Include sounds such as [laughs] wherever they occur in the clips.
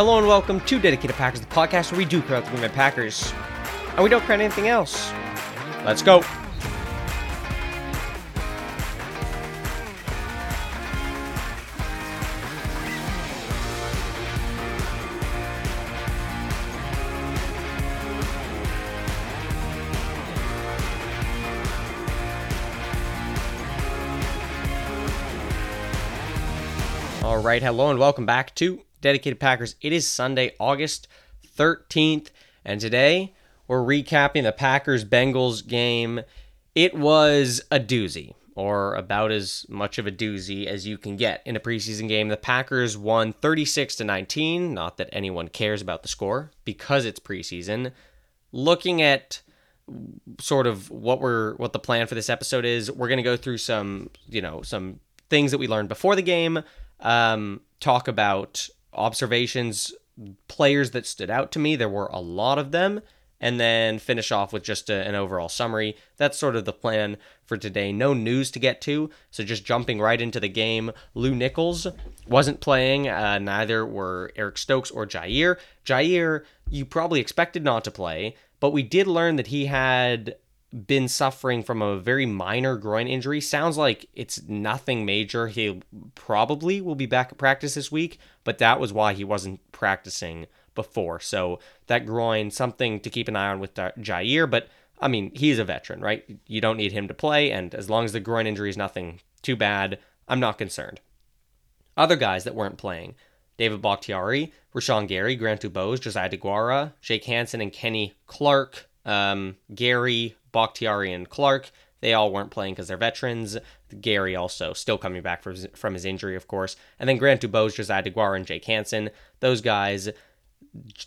Hello and welcome to Dedicated Packers, the podcast where we do care about the Green Bay Packers, and we don't care about anything else. Let's go. All right, hello and welcome back to Dedicated Packers. It is Sunday, August 13th, and today we're recapping the Packers Bengals game. It was a doozy, or about as much of a doozy as you can get in a preseason game. The Packers won 36 to 19. Not that anyone cares about the score because it's preseason. Looking at sort of what we're what the plan for this episode is, we're going to go through some, you know, some things that we learned before the game, um, talk about observations, players that stood out to me. There were a lot of them. And then finish off with just a, an overall summary. That's sort of the plan for today. No news to get to, so just jumping right into the game. Lou Nichols wasn't playing. Uh, neither were Eric Stokes or Jaire. Jaire, you probably expected not to play, but we did learn that he had been suffering from a very minor groin injury. Sounds like it's nothing major. He probably will be back at practice this week, but that was why he wasn't practicing before. So that groin, something to keep an eye on with Jaire. But I mean, he's a veteran, right? You don't need him to play, and as long as the groin injury is nothing too bad, I'm not concerned. Other guys that weren't playing. David Bakhtiari, Rashan Gary, Grant Dubose, Josiah DeGuara, Jake Hanson, and Kenny Clark. Um, Gary, Bakhtiari, and Clark, they all weren't playing because they're veterans. Gary also still coming back from his, from his injury, of course. And then Grant Dubose, Josiah DeGuara, and Jake Hanson. Those guys,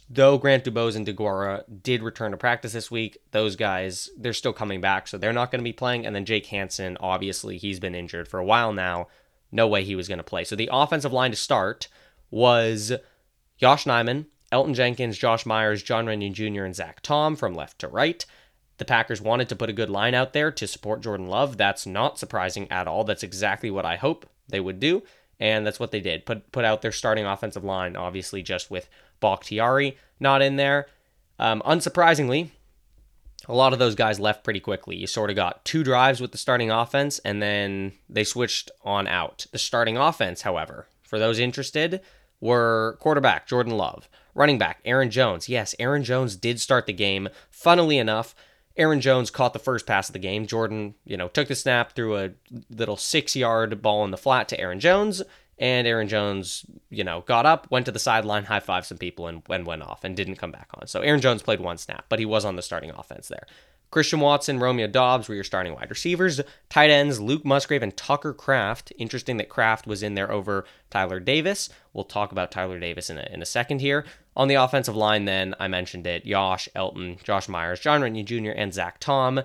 though Grant Dubose and DeGuara did return to practice this week, those guys, they're still coming back, so they're not going to be playing. And then Jake Hanson, obviously, he's been injured for a while now. No way he was going to play. So the offensive line to start was Yosh Nijman, Elgton Jenkins, Josh Myers, Jon Runyan Jr., and Zach Tom from left to right. The Packers wanted to put a good line out there to support Jordan Love. That's not surprising at all. That's exactly what I hope they would do, and that's what they did. Put put out their starting offensive line, obviously just with Bakhtiari not in there. Um, unsurprisingly, a lot of those guys left pretty quickly. You sort of got two drives with the starting offense, and then they switched on out. The starting offense, however, for those interested, were quarterback Jordan Love, running back Aaron Jones. Yes, Aaron Jones did start the game. Funnily enough, Aaron Jones caught the first pass of the game. Jordan, you know, took the snap, threw a little six yard ball in the flat to Aaron Jones, and Aaron Jones, you know, got up, went to the sideline, high fived some people, and, and went off and didn't come back on. So Aaron Jones played one snap, but he was on the starting offense there. Christian Watson, Romeo Doubs were your starting wide receivers. Tight ends, Luke Musgrave and Tucker Kraft. Interesting that Kraft was in there over Tyler Davis. We'll talk about Tyler Davis in a, in a second here. On the offensive line, then, I mentioned it Josh, Elton, Josh Myers, Jon Runyan Jr., and Zach Tom.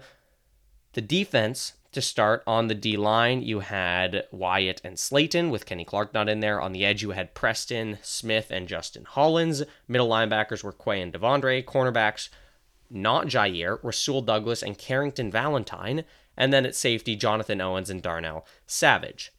The defense to start on the D line, you had Wyatt and Slaton with Kenny Clark not in there. On the edge, you had Preston, Smith, and Justin Hollins. Middle linebackers were Quay and Devondre. Cornerbacks, not Jaire, Rasul Douglas and Carrington Valentine. And then at safety, Jonathan Owens and Darnell Savage.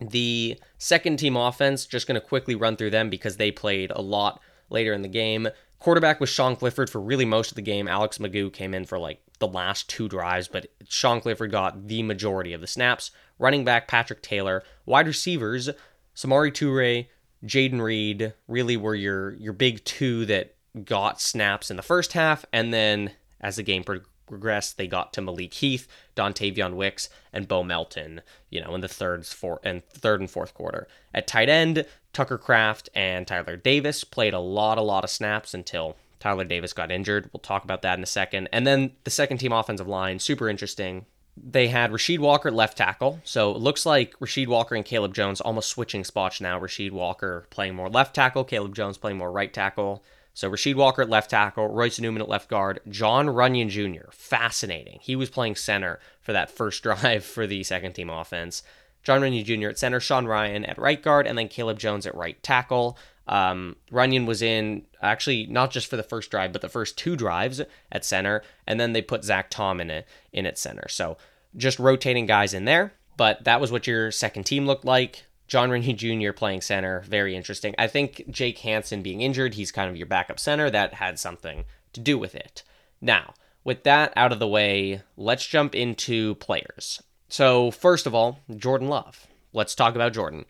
The second team offense, just going to quickly run through them because they played a lot later in the game. Quarterback was Sean Clifford for really most of the game. Alex McGough came in for like the last two drives, but Sean Clifford got the majority of the snaps. Running back Patrick Taylor. Wide receivers, Samori Toure, Jayden Reed really were your your big two that got snaps in the first half, and then as the game progressed, they got to Malik Heath, Dontayvion Wicks, and Bo Melton, you know, in the third, four, and third and fourth quarter. At tight end, Tucker Kraft and Tyler Davis played a lot, a lot of snaps until Tyler Davis got injured. We'll talk about that in a second. And then the second team offensive line, super interesting. They had Rasheed Walker left tackle. So it looks like Rasheed Walker and Caleb Jones almost switching spots now. Rasheed Walker playing more left tackle, Caleb Jones playing more right tackle. So Rasheed Walker at left tackle, Royce Newman at left guard, Jon Runyan Jr. Fascinating. He was playing center for that first [laughs] drive for the second team offense. Jon Runyan Jr. at center, Sean Rhyan at right guard, and then Caleb Jones at right tackle. Um, Runyan was in actually not just for the first drive, but the first two drives at center, and then they put Zach Tom in it in at center. So just rotating guys in there. But that was what your second team looked like. Jon Runyan Jr. playing center, very interesting. I think Jake Hanson being injured, he's kind of your backup center. That had something to do with it. Now, with that out of the way, let's jump into players. So, first of all, Jordan Love. Let's talk about Jordan.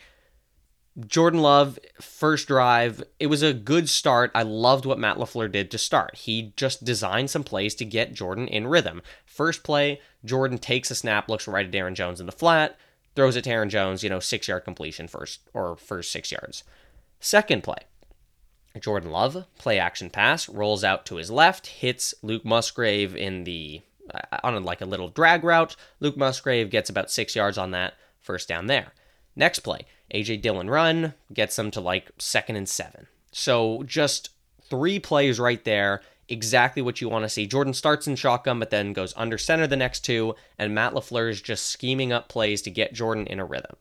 Jordan Love, first drive, it was a good start. I loved what Matt LaFleur did to start. He just designed some plays to get Jordan in rhythm. First play, Jordan takes a snap, looks right at Aaron Jones in the flat, throws to Aaron Jones, you know, six yard completion first, or first six yards. Second play, Jordan Love, play action pass, rolls out to his left, hits Luke Musgrave in the, uh, on like a little drag route. Luke Musgrave gets about six yards on that, first down there. Next play, AJ Dillon run gets them to like second and seven. So just three plays right there, exactly what you want to see. Jordan starts in shotgun, but then goes under center the next two, and Matt LaFleur is just scheming up plays to get Jordan in a rhythm.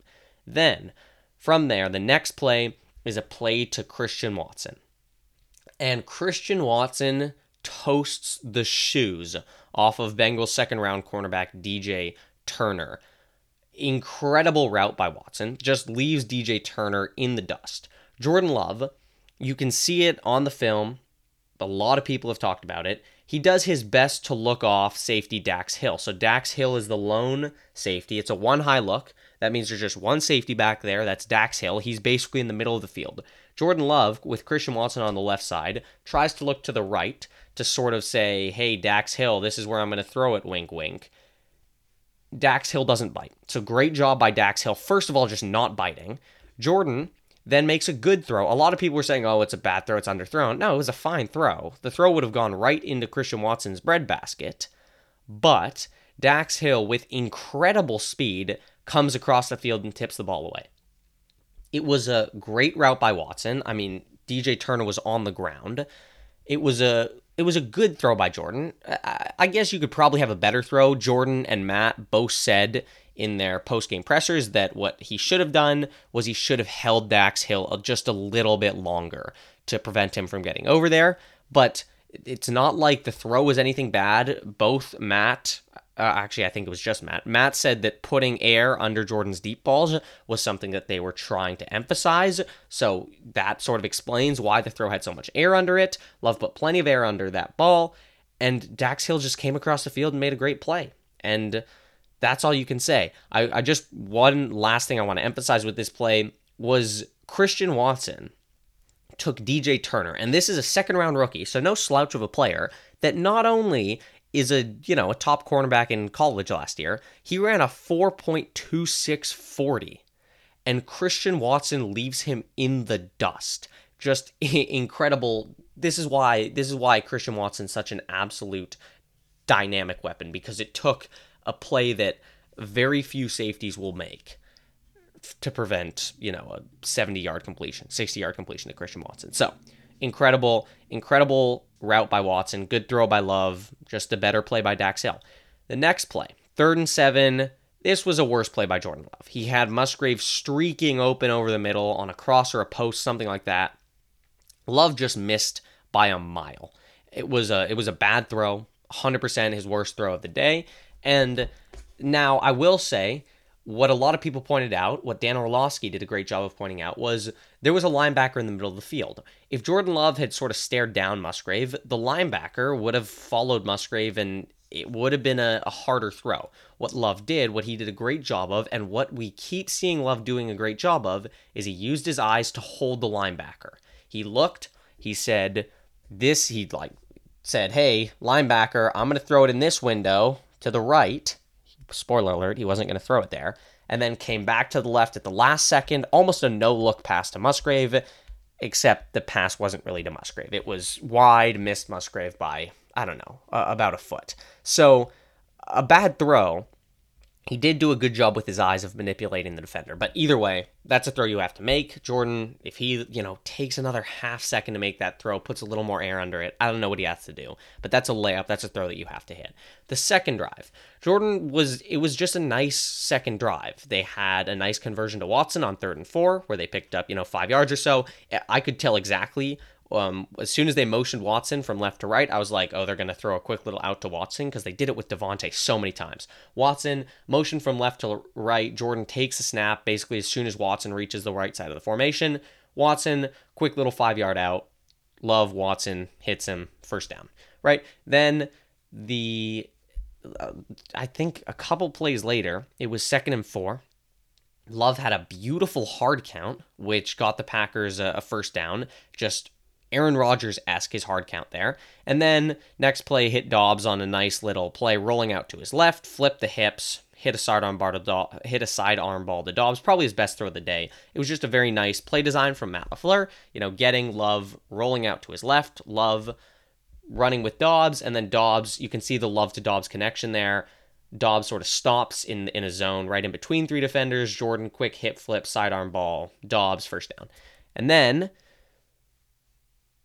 Then from there, the next play is a play to Christian Watson. And Christian Watson toasts the shoes off of Bengals second round cornerback DJ Turner incredible route by Watson, just leaves DJ Turner in the dust. Jordan Love, you can see it on the film. A lot of people have talked about it. He does his best to look off safety Dax Hill. So Dax Hill is the lone safety. It's a one high look. That means there's just one safety back there. That's Dax Hill. He's basically in the middle of the field. Jordan Love, with Christian Watson on the left side, tries to look to the right to sort of say, hey, Dax Hill, this is where I'm going to throw it, wink, wink. Dax Hill doesn't bite. So great job by Dax Hill. First of all, just not biting. Jordan then makes a good throw. A lot of people were saying, oh, it's a bad throw, it's underthrown. No, it was a fine throw. The throw would have gone right into Christian Watson's breadbasket. But Dax Hill, with incredible speed, comes across the field and tips the ball away. It was a great route by Watson. I mean, DJ Turner was on the ground. It was a it was a good throw by Jordan. I guess you could probably have a better throw. Jordan and Matt both said in their post game pressers that what he should have done was he should have held Dax Hill just a little bit longer to prevent him from getting over there. But it's not like the throw was anything bad. Both Matt uh, actually, I think it was just Matt. Matt said that putting air under Jordan's deep balls was something that they were trying to emphasize. So that sort of explains why the throw had so much air under it. Love put plenty of air under that ball. And Dax Hill just came across the field and made a great play. And that's all you can say. I, I just, one last thing I want to emphasize with this play was Christian Watson took DJ Turner, and this is a second round rookie, so no slouch of a player, that not only is a you know a top cornerback in college last year. He ran a 4.2640 and Christian Watson leaves him in the dust. Just [laughs] incredible. This is why this is why Christian Watson's such an absolute dynamic weapon because it took a play that very few safeties will make to prevent, you know, a 70 yard completion, 60 yard completion to Christian Watson. So, incredible, incredible route by Watson, good throw by Love, just a better play by Dax Hill. The next play, third and seven. This was a worse play by Jordan Love. He had Musgrave streaking open over the middle on a cross or a post, something like that. Love just missed by a mile. It was a it was a bad throw, 100% his worst throw of the day. And now I will say what a lot of people pointed out, what Dan Orlovsky did a great job of pointing out, was there was a linebacker in the middle of the field. If Jordan Love had sort of stared down Musgrave, the linebacker would have followed Musgrave and it would have been a, a, harder throw. What Love did, what he did a great job of, and what we keep seeing Love doing a great job of, is he used his eyes to hold the linebacker. He looked, he said, this, he like said, hey, linebacker, I'm going to throw it in this window to the right spoiler alert, he wasn't going to throw it there, and then came back to the left at the last second, almost a no look pass to Musgrave, except the pass wasn't really to Musgrave. It was wide, missed Musgrave by, I don't know, uh, about a foot. So a bad throw he did do a good job with his eyes of manipulating the defender. But either way, that's a throw you have to make. Jordan, if he, you know, takes another half second to make that throw, puts a little more air under it, I don't know what he has to do. But that's a layup. That's a throw that you have to hit. The second drive, Jordan was, it was just a nice second drive. They had a nice conversion to Watson on third and four, where they picked up, you know, five yards or so. I could tell exactly Um, as soon as they motioned Watson from left to right, I was like, oh, they're going to throw a quick little out to Watson because they did it with Davante so many times. Watson, motion from left to right. Jordan takes a snap basically as soon as Watson reaches the right side of the formation. Watson, quick little five yard out. Love Watson hits him first down. Right then, the uh, I think a couple plays later, it was second and four. Love had a beautiful hard count, which got the Packers a, a first down. Just Aaron Rodgers esque his hard count there. And then next play hit Doubs on a nice little play, rolling out to his left, flip the hips, hit a sidearm bar to hit a ball to Doubs, Probably his best throw of the day. It was just a very nice play design from Matt LaFleur. You know, getting Love rolling out to his left, Love running with Doubs, and then Doubs. You can see the Love to Doubs connection there. Doubs sort of stops in in a zone right in between three defenders. Jordan quick hip flip sidearm ball. Doubs first down, and then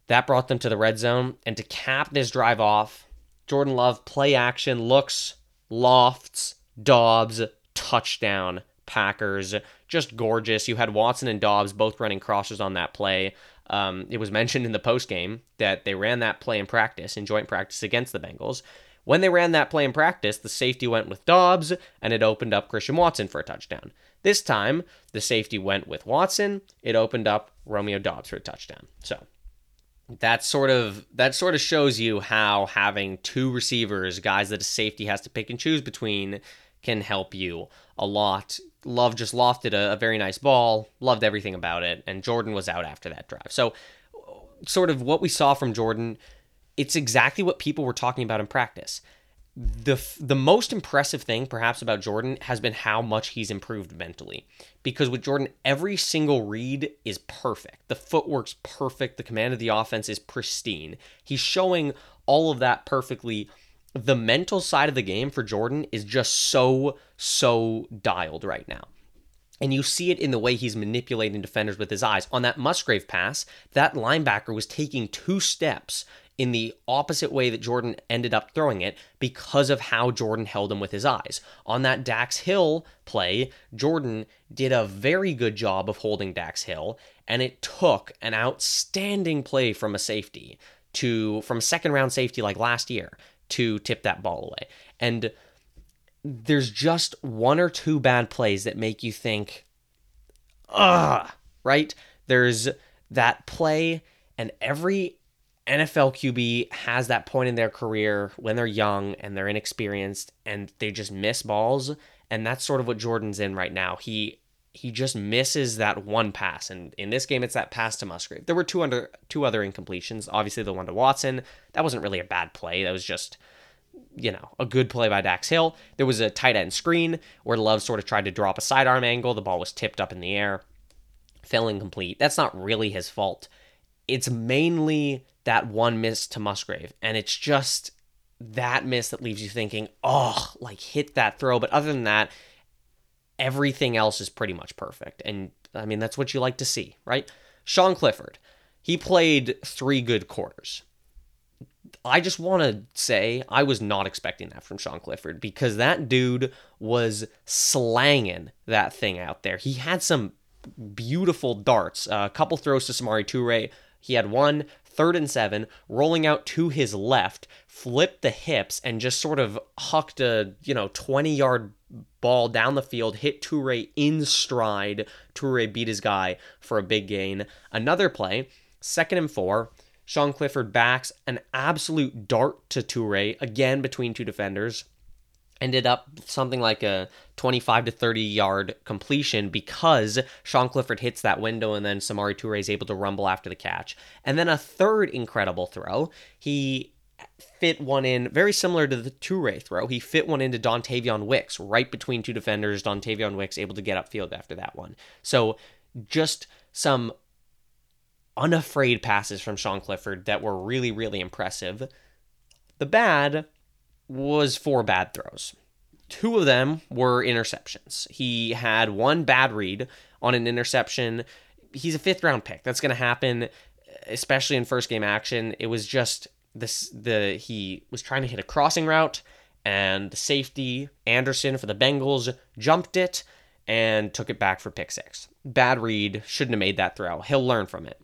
that brought them to the red zone. And to cap this drive off, Jordan Love play action looks, lofts, Doubs, touchdown, Packers. Just gorgeous. You had Watson and Doubs both running crosses on that play. Um, it was mentioned in the post game that they ran that play in practice, in joint practice against the Bengals. When they ran that play in practice, the safety went with Doubs and it opened up Christian Watson for a touchdown. This time, the safety went with Watson. It opened up Romeo Doubs for a touchdown. So that sort of that sort of shows you how having two receivers, guys that a safety has to pick and choose between, can help you a lot. Love just lofted a, a very nice ball, loved everything about it, and Jordan was out after that drive. So, sort of what we saw from Jordan, it's exactly what people were talking about in practice the the most impressive thing perhaps about Jordan has been how much he's improved mentally. Because with Jordan every single read is perfect. The footwork's perfect. The command of the offense is pristine. He's showing all of that perfectly. The mental side of the game for Jordan is just so so dialed right now. And you see it in the way he's manipulating defenders with his eyes. On that Musgrave pass, that linebacker was taking two steps in the opposite way that Jordan ended up throwing it because of how Jordan held him with his eyes. On that Dax Hill play, Jordan did a very good job of holding Dax Hill, and it took an outstanding play from a safety to from second round safety like last year to tip that ball away. And there's just one or two bad plays that make you think, ugh, right? There's that play, and every NFL QB has that point in their career when they're young and they're inexperienced and they just miss balls and that's sort of what Jordan's in right now. He he just misses that one pass and in this game it's that pass to Musgrave. There were two under two other incompletions. Obviously the one to Watson, that wasn't really a bad play. That was just you know, a good play by Dax Hill. There was a tight end screen where Love sort of tried to drop a sidearm angle. The ball was tipped up in the air, fell incomplete. That's not really his fault. It's mainly that one miss to Musgrave. And it's just that miss that leaves you thinking, oh, like hit that throw. But other than that, everything else is pretty much perfect. And I mean, that's what you like to see, right? Sean Clifford, he played three good quarters. I just want to say I was not expecting that from Sean Clifford because that dude was slanging that thing out there. He had some beautiful darts, uh, a couple throws to Samori Toure. He had one third and seven, rolling out to his left, flipped the hips, and just sort of hucked a, you know, 20 yard ball down the field, hit Toure in stride. Toure beat his guy for a big gain. Another play, second and four. Sean Clifford backs an absolute dart to Toure, again between two defenders ended up something like a 25 to 30 yard completion because Sean Clifford hits that window and then Samori Toure is able to rumble after the catch. And then a third incredible throw. He fit one in very similar to the Toure throw. He fit one into Dontayvion Wicks right between two defenders. Dontayvion Wicks able to get upfield after that one. So just some unafraid passes from Sean Clifford that were really, really impressive. The bad was four bad throws. Two of them were interceptions. He had one bad read on an interception. He's a fifth round pick. That's going to happen, especially in first game action. It was just this the he was trying to hit a crossing route and the safety Anderson for the Bengals jumped it and took it back for pick six. Bad read, shouldn't have made that throw. He'll learn from it.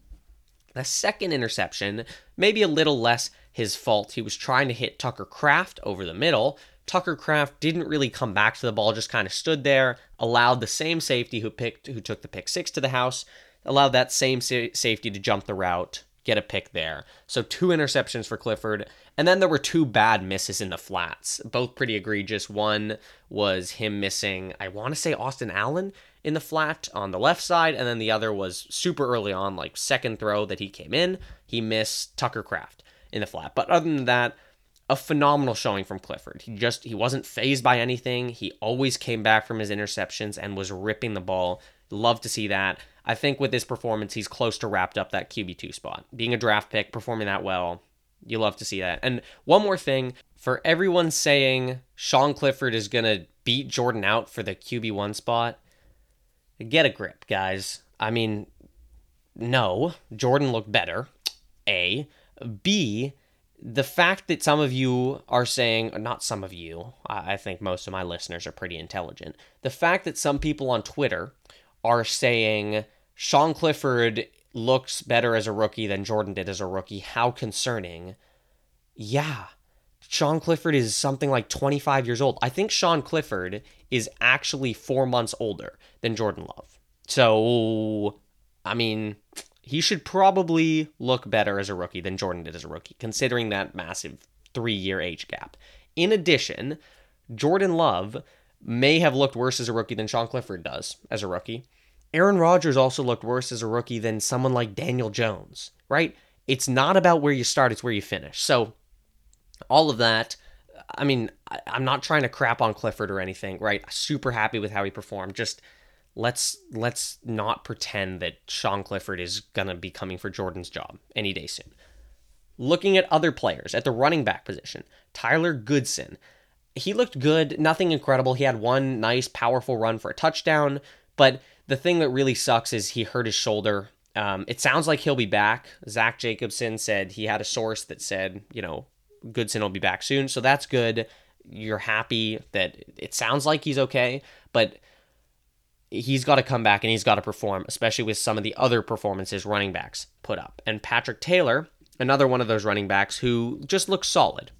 The second interception, maybe a little less his fault. He was trying to hit Tucker Kraft over the middle. Tucker Kraft didn't really come back to the ball, just kind of stood there, allowed the same safety who picked who took the pick 6 to the house, allowed that same sa- safety to jump the route, get a pick there. So two interceptions for Clifford, and then there were two bad misses in the flats, both pretty egregious. One was him missing, I want to say Austin Allen in the flat on the left side, and then the other was super early on, like second throw that he came in, he missed Tucker Kraft in the flat. But other than that, a phenomenal showing from Clifford. He just he wasn't phased by anything. He always came back from his interceptions and was ripping the ball. Love to see that. I think with this performance, he's close to wrapped up that QB2 spot. Being a draft pick, performing that well, you love to see that. And one more thing for everyone saying Sean Clifford is going to beat Jordan out for the QB1 spot, get a grip, guys. I mean, no, Jordan looked better. A. B. The fact that some of you are saying, not some of you, I think most of my listeners are pretty intelligent. The fact that some people on Twitter are saying Sean Clifford looks better as a rookie than Jordan did as a rookie. How concerning. Yeah. Sean Clifford is something like 25 years old. I think Sean Clifford is actually four months older than Jordan Love. So, I mean, he should probably look better as a rookie than Jordan did as a rookie, considering that massive three year age gap. In addition, Jordan Love may have looked worse as a rookie than Sean Clifford does as a rookie. Aaron Rodgers also looked worse as a rookie than someone like Daniel Jones, right? It's not about where you start, it's where you finish. So, all of that, I mean, I'm not trying to crap on Clifford or anything, right? Super happy with how he performed. Just let's let's not pretend that Sean Clifford is gonna be coming for Jordan's job any day soon. Looking at other players at the running back position, Tyler Goodson. He looked good, nothing incredible. He had one nice, powerful run for a touchdown, but the thing that really sucks is he hurt his shoulder. Um, it sounds like he'll be back. Zach Jacobson said he had a source that said, you know, Goodson will be back soon. So that's good. You're happy that it sounds like he's okay, but he's got to come back and he's got to perform, especially with some of the other performances running backs put up. And Patrick Taylor, another one of those running backs who just looks solid.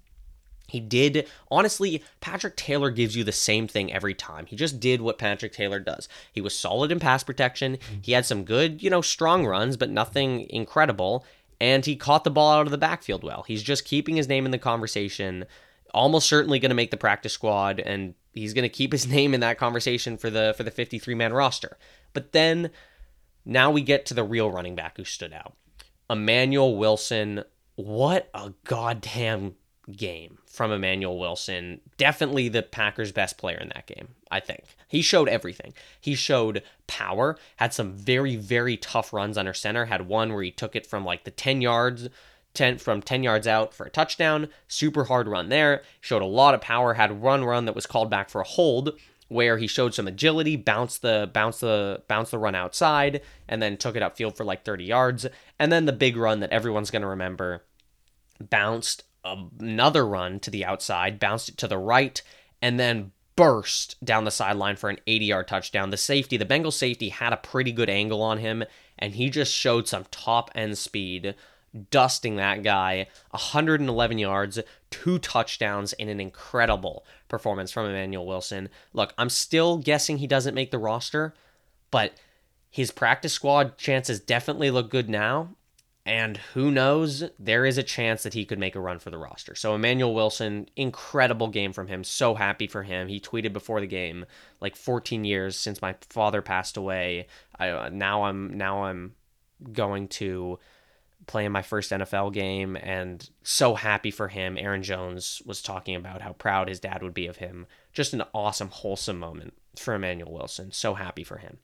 He did, honestly, Patrick Taylor gives you the same thing every time. He just did what Patrick Taylor does. He was solid in pass protection. He had some good, you know, strong runs, but nothing incredible. And he caught the ball out of the backfield well. He's just keeping his name in the conversation, almost certainly going to make the practice squad, and he's going to keep his [laughs] name in that conversation for the for the 53 man roster. But then now we get to the real running back who stood out. Emanuel Wilson, what a goddamn game from Emanuel Wilson. Definitely the Packers' best player in that game, I think. He showed everything. He showed power, had some very, very tough runs under center, had one where he took it from like the 10 yards. 10 from 10 yards out for a touchdown super hard run there showed a lot of power had one run that was called back for a hold where he showed some agility, bounced the bounce the bounce the run outside, and then took it upfield for like 30 yards. And then the big run that everyone's gonna remember, bounced another run to the outside, bounced it to the right, and then burst down the sideline for an 80 yard touchdown. The safety, the Bengal safety, had a pretty good angle on him, and he just showed some top end speed, dusting that guy 111 yards, two touchdowns, in an incredible performance from Emanuel Wilson. Look, I'm still guessing he doesn't make the roster, but his practice squad chances definitely look good now. And who knows, there is a chance that he could make a run for the roster. So Emanuel Wilson, incredible game from him. So happy for him. He tweeted before the game, like 14 years since my father passed away. I, uh, now I'm now I'm going to play in my first NFL game, and so happy for him. Aaron Jones was talking about how proud his dad would be of him. Just an awesome, wholesome moment for Emanuel Wilson. So happy for him.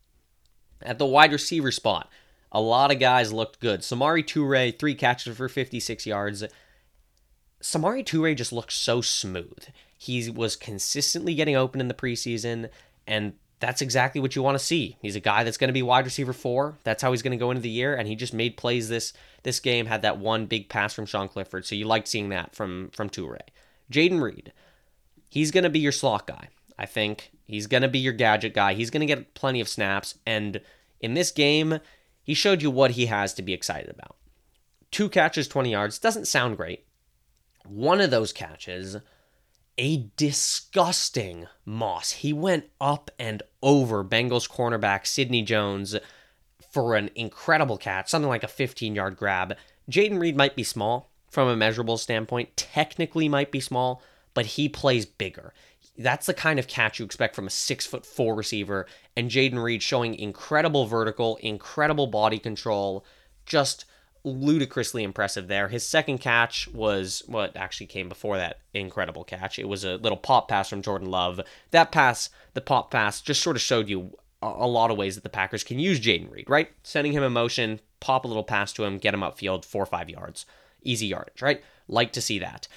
At the wide receiver spot, a lot of guys looked good. Samori Toure, three catches for 56 yards. Samori Toure just looked so smooth. He was consistently getting open in the preseason, and that's exactly what you want to see. He's a guy that's going to be wide receiver four. That's how he's going to go into the year, and he just made plays this this game. Had that one big pass from Sean Clifford, so you liked seeing that from from Toure. Jayden Reed, he's going to be your slot guy. I think he's going to be your gadget guy. He's going to get plenty of snaps, and in this game, he showed you what he has to be excited about. two catches, 20 yards. Doesn't sound great. One of those catches, a disgusting Moss. He went up and over Bengals cornerback Sidney Jones for an incredible catch, something like a 15 yard grab. Jayden Reed might be small from a measurable standpoint, technically might be small, but he plays bigger. That's the kind of catch you expect from a six foot four receiver, and Jayden Reed showing incredible vertical, incredible body control, just ludicrously impressive there. His second catch was what actually came before that incredible catch. It was a little pop pass from Jordan Love. That pass, the pop pass, just sort of showed you a lot of ways that the Packers can use Jayden Reed, right? Sending him a motion, pop a little pass to him, get him upfield, four or five yards. Easy yardage, right? Like to see that.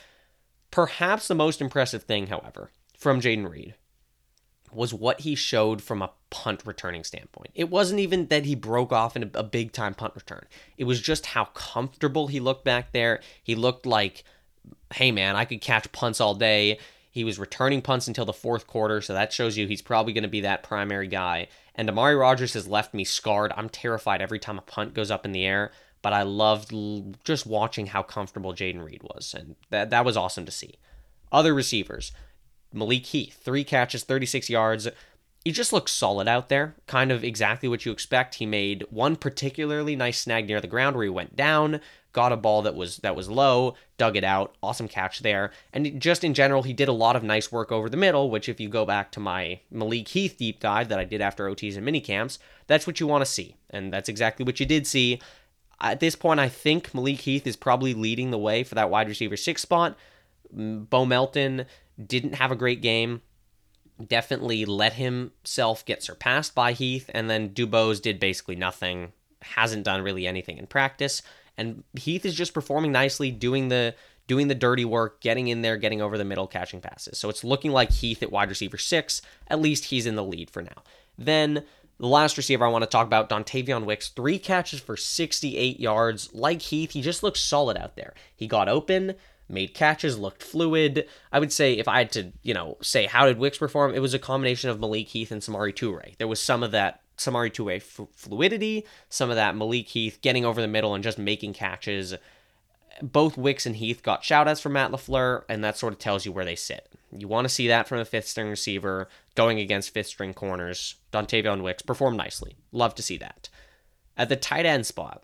Perhaps the most impressive thing, however, from Jayden Reed was what he showed from a punt returning standpoint. It wasn't even that he broke off in a, a big time punt return. It was just how comfortable he looked back there. He looked like, hey man, I could catch punts all day. He was returning punts until the fourth quarter, so that shows you he's probably going to be that primary guy. And Amari Rodgers has left me scarred. I'm terrified every time a punt goes up in the air, but I loved just watching how comfortable Jayden Reed was, and that, that was awesome to see. Other receivers, Malik Heath, three catches, 36 yards. He just looks solid out there, kind of exactly what you expect. He made one particularly nice snag near the ground where he went down, got a ball that was that was low, dug it out, awesome catch there. And just in general, he did a lot of nice work over the middle, which if you go back to my Malik Heath deep dive that I did after OTs and minicamps, that's what you want to see. And that's exactly what you did see. At this point, I think Malik Heath is probably leading the way for that wide receiver six spot. Mm, Bo Melton didn't have a great game. Definitely let himself get surpassed by Heath, and then Dubose did basically nothing. Hasn't done really anything in practice, and Heath is just performing nicely, doing the doing the dirty work, getting in there, getting over the middle, catching passes. So it's looking like Heath at wide receiver six. At least he's in the lead for now. Then the last receiver I want to talk about, Dontayvion Wicks, three catches for 68 yards. Like Heath, he just looks solid out there. He got open, made catches, looked fluid. I would say if I had to, you know, say how did Wicks perform, it was a combination of Malik Heath and Samori Toure. There was some of that Samori Toure f- fluidity, some of that Malik Heath getting over the middle and just making catches. Both Wicks and Heath got shoutouts from Matt LaFleur, and that sort of tells you where they sit. You want to see that from a fifth string receiver going against fifth string corners. Dontayvion Wicks performed nicely. Love to see that. At the tight end spot,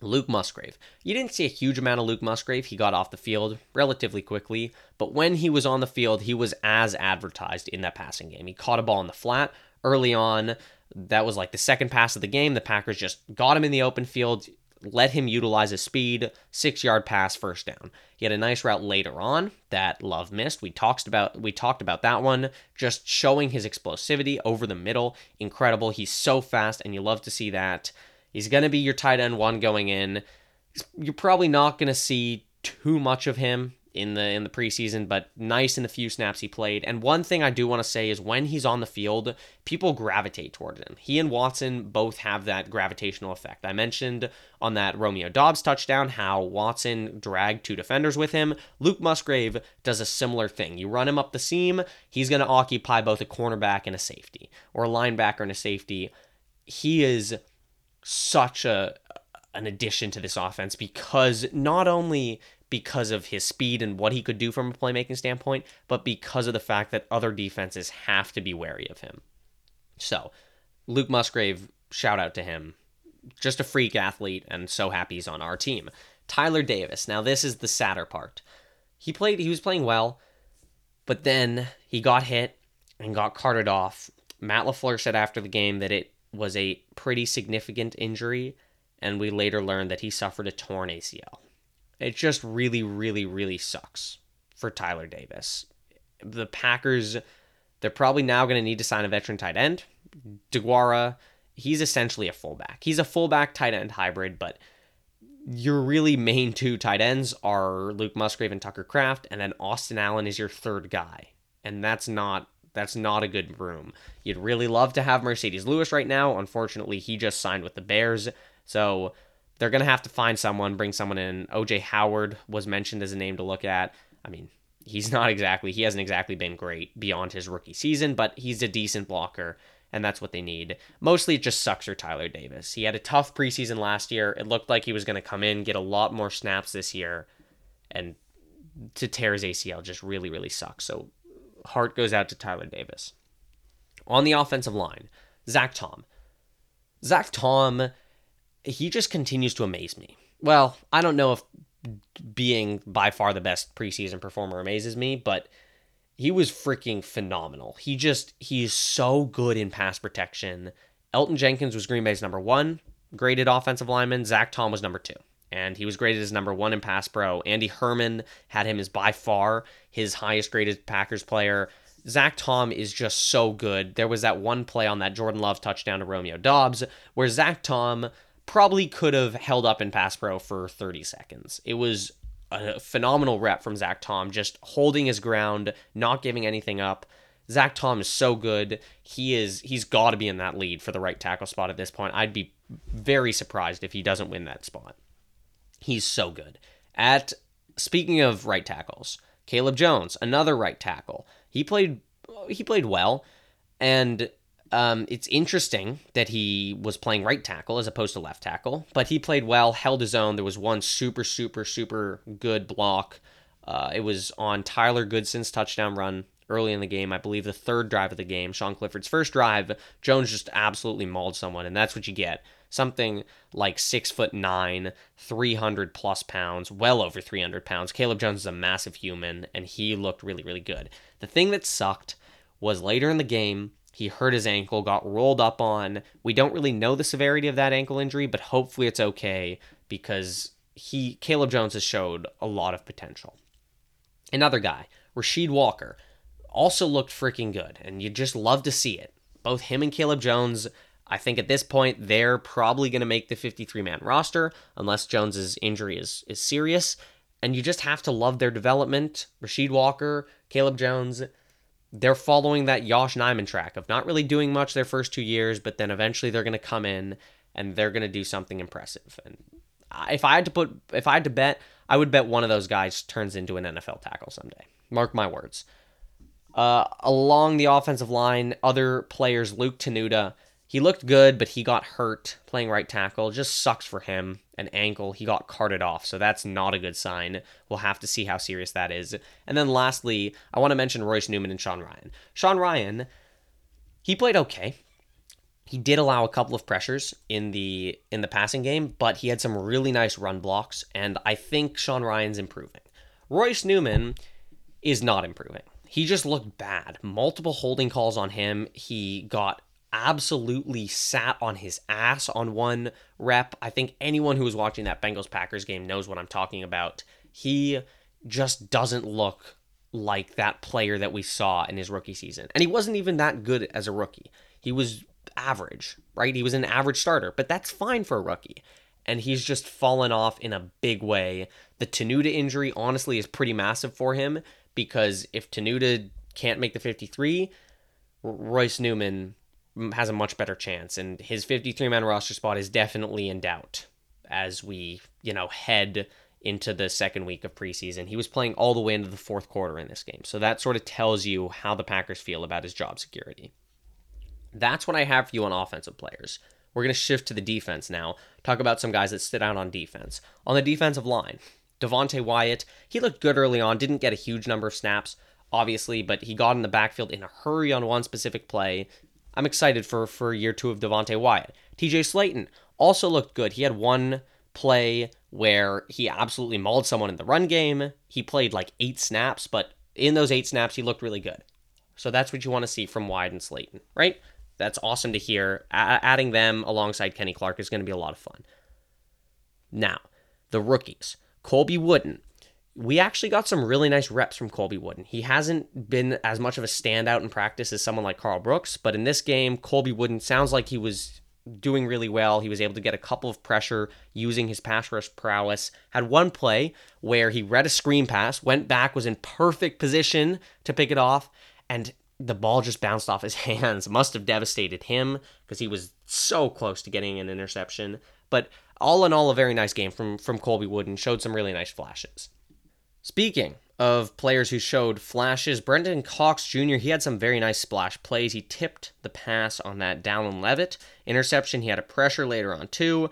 Luke Musgrave. You didn't see a huge amount of Luke Musgrave. He got off the field relatively quickly, but when he was on the field, he was as advertised in that passing game. He caught a ball in the flat early on. That was like the second pass of the game. The Packers just got him in the open field, let him utilize his speed, six yard pass, first down. He had a nice route later on that Love missed. We talked about we talked about that one, just showing his explosivity over the middle. Incredible. He's so fast, and you love to see that. He's to be your tight end one going in. You're probably not to see too much of him in the in the preseason, but nice in the few snaps he played. And one thing I do want to say is when he's on the field, people gravitate towards him. He and Watson both have that gravitational effect. I mentioned on that Romeo Doubs touchdown how Watson dragged two defenders with him. Luke Musgrave does a similar thing. You run him up the seam, he's going to occupy both a cornerback and a safety, or a linebacker and a safety. He is such a an addition to this offense because not only because of his speed and what he could do from a playmaking standpoint, but because of the fact that other defenses have to be wary of him. So, Luke Musgrave, shout out to him. Just a freak athlete, and so happy he's on our team. Tyler Davis. Now, this is the sadder part. He played, he was playing well, but then he got hit and got carted off. Matt LaFleur said after the game that it was a pretty significant injury, and we later learned that he suffered a torn ACL. It just really, really, really sucks for Tyler Davis. The Packers, they're probably now going to need to sign a veteran tight end. DeGuara, he's essentially a fullback. He's a fullback tight end hybrid, but your really main two tight ends are Luke Musgrave and Tucker Kraft, and then Austin Allen is your third guy. And that's not that's not a good room. You'd really love to have Marcedes Lewis right now. Unfortunately, he just signed with the Bears. So they're going to have to find someone, bring someone in. OJ Howard was mentioned as a name to look at. I mean, he's [laughs] not exactly, he hasn't exactly been great beyond his rookie season, but he's a decent blocker. and that's what they need. Mostly it just sucks for Tyler Davis. He had a tough preseason last year. It looked like he was going to come in, get a lot more snaps this year, and to tear his ACL just really, really sucks. So heart goes out to Tyler Davis. On the offensive line, Zach Tom. Zach Tom, he just continues to amaze me. Well, I don't know if being by far the best preseason performer amazes me, but he was freaking phenomenal. He just he's so good in pass protection. Elgton Jenkins was Green Bay's number one graded offensive lineman. Zach Tom was number two. And he was graded as number one in pass pro. Andy Herman had him as by far his highest graded Packers player. Zach Tom is just so good. There was that one play on that Jordan Love touchdown to Romeo Doubs where Zach Tom probably could have held up in pass pro for 30 seconds. It was a phenomenal rep from Zach Tom, just holding his ground, not giving anything up. Zach Tom is so good. He is he's got to be in that lead for the right tackle spot at this point. I'd be very surprised if he doesn't win that spot. He's so good. At speaking of right tackles, Caleb Jones, another right tackle. He played he played well and um, it's interesting that he was playing right tackle as opposed to left tackle, but he played well, held his own. There was one super, super, super good block. Uh, it was on Tyler Goodson's touchdown run early in the game. I believe the third drive of the game, Sean Clifford's first drive. Jones just absolutely mauled someone, and that's what you get. Something like six foot nine, 300 plus pounds, well over 300 pounds. Caleb Jones is a massive human, and he looked really, really good. The thing that sucked was later in the game, he hurt his ankle, got rolled up on. We don't really know the severity of that ankle injury, but hopefully it's okay because he Caleb Jones has showed a lot of potential. Another guy, Rasheed Walker, also looked freaking good, and you just love to see it. Both him and Caleb Jones, I think at this point they're probably going to make the 53-man roster unless Jones's injury is is serious, and you just have to love their development. Rasheed Walker, Caleb Jones, they're following that Yosh Nijman track of not really doing much their first two years, but then eventually they're going to come in and they're going to do something impressive. And if I had to put, if I had to bet, I would bet one of those guys turns into an NFL tackle someday. Mark my words. Uh, along the offensive line, other players, Luke Tenuta, he looked good, but he got hurt playing right tackle. Just sucks for him. An ankle. He got carted off, so that's not a good sign. We'll have to see how serious that is. And then lastly, I want to mention Royce Newman and Sean Rhyan. Sean Rhyan, he played okay. He did allow a couple of pressures in the in the passing game, but he had some really nice run blocks, and I think Sean Rhyan's improving. Royce Newman is not improving. He just looked bad. Multiple holding calls on him. He got absolutely sat on his ass on one rep. I think anyone who was watching that Bengals Packers game knows what I'm talking about. He just doesn't look like that player that we saw in his rookie season. And he wasn't even that good as a rookie. He was average, right? He was an average starter, but that's fine for a rookie. And he's just fallen off in a big way. The Tenuta injury, honestly, is pretty massive for him because if Tenuta can't make the 53, Royce Newman has a much better chance, and his 53 man roster spot is definitely in doubt as we, you know, head into the second week of preseason. He was playing all the way into the fourth quarter in this game. So that sort of tells you how the Packers feel about his job security. That's what I have for you on offensive players. We're going to shift to the defense now, talk about some guys that stood out on defense. On the defensive line, Devonte Wyatt, he looked good early on, didn't get a huge number of snaps, obviously, but he got in the backfield in a hurry on one specific play, I'm excited for for year two of Devonte Wyatt. TJ Slaton also looked good. He had one play where he absolutely mauled someone in the run game. He played like eight snaps, but in those eight snaps, he looked really good. So that's what you want to see from Wyatt and Slaton, right? That's awesome to hear. A- adding them alongside Kenny Clark is going to be a lot of fun. Now, the rookies. Colby Wooden we actually got some really nice reps from Colby Wooden. He hasn't been as much of a standout in practice as someone like Karl Brooks, but in this game, Colby Wooden sounds like he was doing really well. He was able to get a couple of pressure using his pass rush prowess. Had one play where he read a screen pass, went back, was in perfect position to pick it off, and the ball just bounced off his [laughs] hands. Must have devastated him because he was so close to getting an interception. But all in all, a very nice game from from Colby Wooden. Showed some really nice flashes. Speaking of players who showed flashes, Brenton Cox Jr., he had some very nice splash plays. He tipped the pass on that Dallin Leavitt interception. He had a pressure later on, too.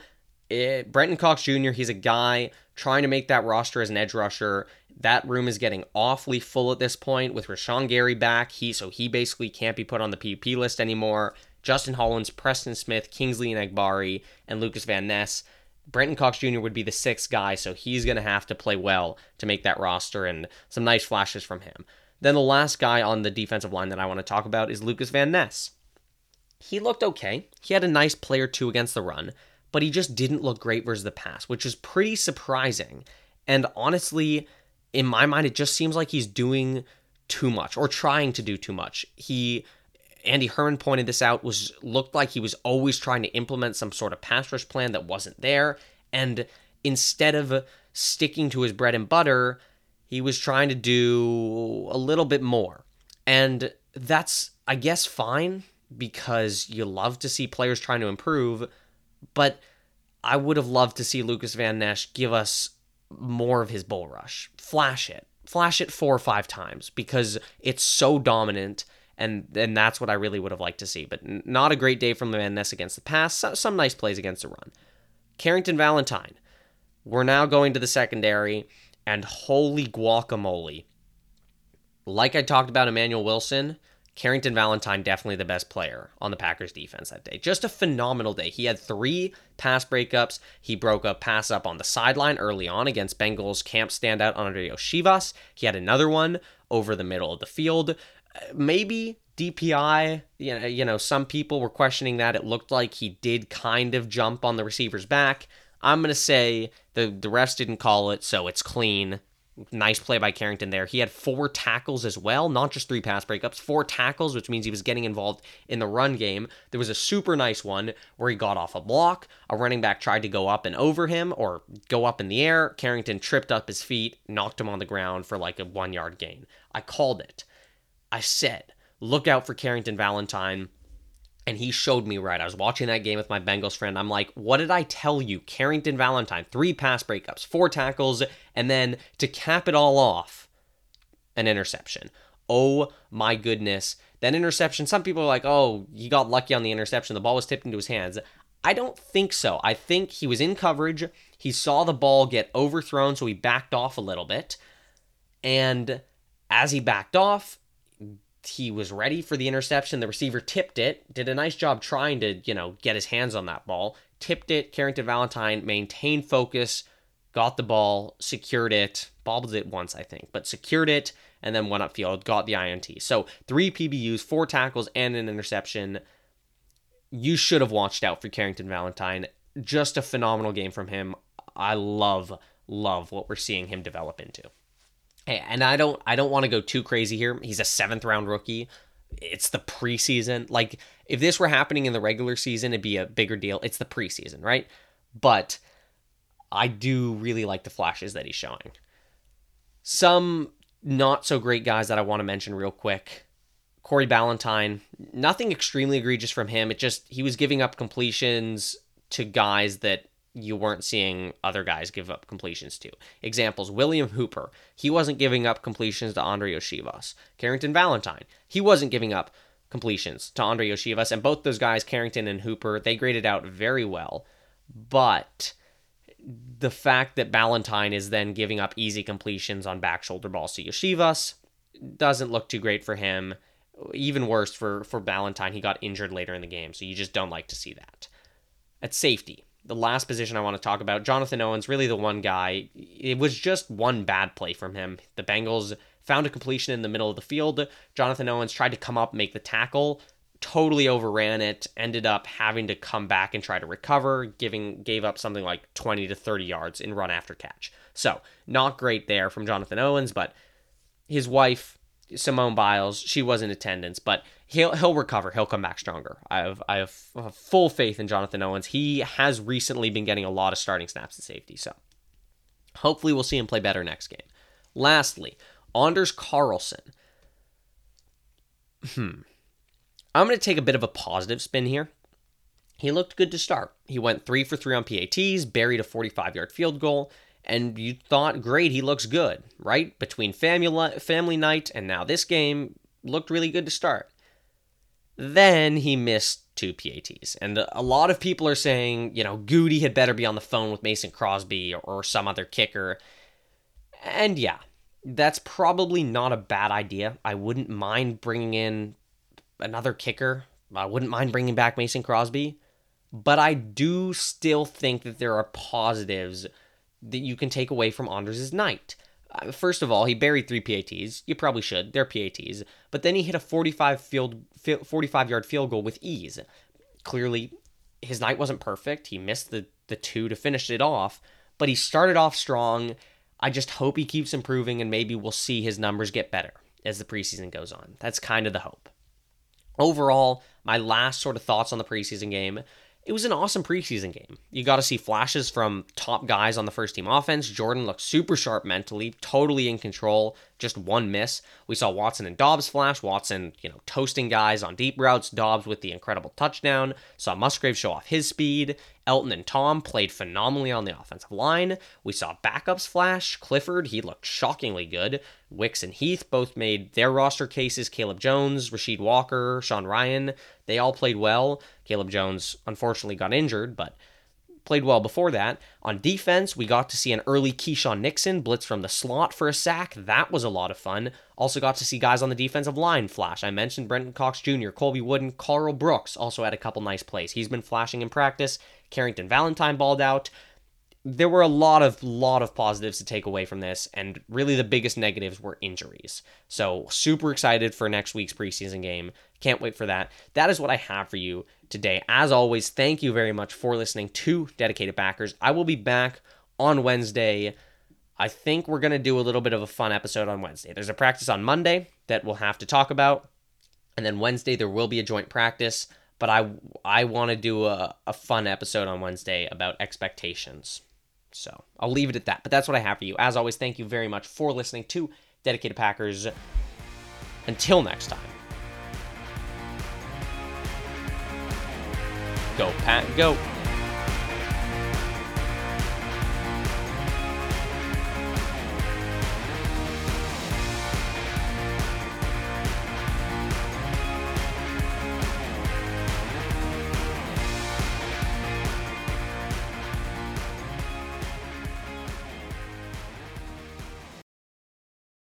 Eh, it, Brenton Cox Jr., he's a guy trying to make that roster as an edge rusher. That room is getting awfully full at this point with Rashan Gary back. He so he basically can't be put on the PUP list anymore. Justin Hollins, Preston Smith, Kingsley Enagbare, and Lukas Van Ness. Brenton Cox Jr. would be the sixth guy, so he's going to have to play well to make that roster, and some nice flashes from him. Then the last guy on the defensive line that I want to talk about is Lukas Van Ness. He looked okay. He had a nice play or two against the run, but he just didn't look great versus the pass, which is pretty surprising. And honestly, in my mind, it just seems like he's doing too much or trying to do too much. He Andy Herman pointed this out was looked like he was always trying to implement some sort of pass rush plan that wasn't there. And instead of sticking to his bread and butter he was trying to do a little bit more. And that's i guess fine because you love to see players trying to improve but i would have loved to see Lukas Van Ness give us more of his bull rush. Flash it. Flash it four or five times because it's so dominant and and that's what I really would have liked to see. But not a great day from the Van Ness against the pass. Some nice plays against the run. Carrington Valentine. We're now going to the secondary, and holy guacamole! Like I talked about Emanuel Wilson, Carrington Valentine definitely the best player on the Packers defense that day. Just a phenomenal day. He had three pass breakups. He broke a pass up on the sideline early on against Bengals camp standout Andrei Iosivas. He had another one over the middle of the field maybe DPI, you know, you know, some people were questioning that. It looked like he did kind of jump on the receiver's back. I'm going to say the the refs didn't call it, so it's clean. Nice play by Carrington there. He had four tackles as well, not just three pass breakups, four tackles, which means he was getting involved in the run game. There was a super nice one where he got off a block. A running back tried to go up and over him or go up in the air. Carrington tripped up his feet, knocked him on the ground for like a one yard gain. I called it. I said, look out for Carrington Valentine. And he showed me right. I was watching that game with my Bengals friend. I'm like, what did I tell you? Carrington Valentine, three pass breakups, four tackles, and then to cap it all off, an interception. Oh my goodness. That interception, some people are like, oh, he got lucky on the interception. The ball was tipped into his hands. I don't think so. I think he was in coverage. He saw the ball get overthrown, so he backed off a little bit. And as he backed off, he was ready for the interception. The receiver tipped it, did a nice job trying to, you know, get his hands on that ball. Tipped it. Carrington Valentine maintained focus, got the ball, secured it, bobbled it once, I think, but secured it and then went upfield, got the INT. So three PBUs, four tackles, and an interception. You should have watched out for Carrington Valentine. Just a phenomenal game from him. I love, love what we're seeing him develop into. And I don't I don't want to go too crazy here. He's a seventh round rookie. It's the preseason. Like if this were happening in the regular season, it'd be a bigger deal. It's the preseason, right? But I do really like the flashes that he's showing. Some not so great guys that I want to mention real quick. Corey Ballentine, nothing extremely egregious from him. It just he was giving up completions to guys that you weren't seeing other guys give up completions to. Examples William Hooper, he wasn't giving up completions to Andrei Iosivas. Carrington Valentine, he wasn't giving up completions to Andrei Iosivas. And both those guys, Carrington and Hooper, they graded out very well. But the fact that Valentine is then giving up easy completions on back shoulder balls to Iosivas doesn't look too great for him. Even worse for, for Valentine, he got injured later in the game, so you just don't like to see that. At safety, the last position I want to talk about, Jonathan Owens, really the one guy. It was just one bad play from him. The Bengals found a completion in the middle of the field. Jonathan Owens tried to come up, make the tackle, totally overran it, ended up having to come back and try to recover, giving gave up something like 20 to 30 yards in run after catch. So, not great there from Jonathan Owens, but his wife Simone Biles, she was in attendance, but he'll he'll recover. He'll come back stronger. I have I have full faith in Jonathan Owens. He has recently been getting a lot of starting snaps at safety, so hopefully we'll see him play better next game. Lastly, Anders Carlson. Hmm. I'm going to take a bit of a positive spin here. He looked good to start. He went three for three on PATs, buried a 45 yard field goal, and you thought, great, he looks good, right? Between family family night and now this game looked really good to start. Then he missed two PATs, and a lot of people are saying, you know, Gutey had better be on the phone with Mason Crosby or, some other kicker. And yeah, that's probably not a bad idea. I wouldn't mind bringing in another kicker. I wouldn't mind bringing back Mason Crosby, but I do still think that there are positives that you can take away from Anders' night. First of all, he buried three PATs. You probably should. They're PATs. But then he hit a 45 field 45 yard field goal with ease. Clearly, his night wasn't perfect. He missed the the two to finish it off, but he started off strong. I just hope he keeps improving and maybe we'll see his numbers get better as the preseason goes on. That's kind of the hope. Overall, my last sort of thoughts on the preseason game it was an awesome preseason game. You got to see flashes from top guys on the first team offense. Jordan looked super sharp mentally, totally in control, just one miss. We saw Watson and Doubs flash. Watson, you know, toasting guys on deep routes. Doubs with the incredible touchdown. Saw Musgrave show off his speed. Elgton and Tom played phenomenally on the offensive line. We saw backups flash. Clifford, he looked shockingly good. Wicks and Heath both made their roster cases. Caleb Jones, Rasheed Walker, Sean Rhyan, they all played well. Caleb Jones unfortunately got injured, but played well before that. On defense, we got to see an early Keisean Nixon blitz from the slot for a sack. That was a lot of fun. Also got to see guys on the defensive line flash. I mentioned Brenton Cox Jr., Colby Wooden, Karl Brooks also had a couple nice plays. He's been flashing in practice. Carrington Valentine balled out there were a lot of lot of positives to take away from this and really the biggest negatives were injuries so super excited for next week's preseason game can't wait for that that is what i have for you today as always thank you very much for listening to dedicated packers i will be back on wednesday i think we're going to do a little bit of a fun episode on wednesday there's a practice on monday that we'll have to talk about and then wednesday there will be a joint practice but i i want to do a, a fun episode on wednesday about expectations so I'll leave it at that. But that's what I have for you. As always, thank you very much for listening to Dedicated Packers. Until next time. Go, Pack, go.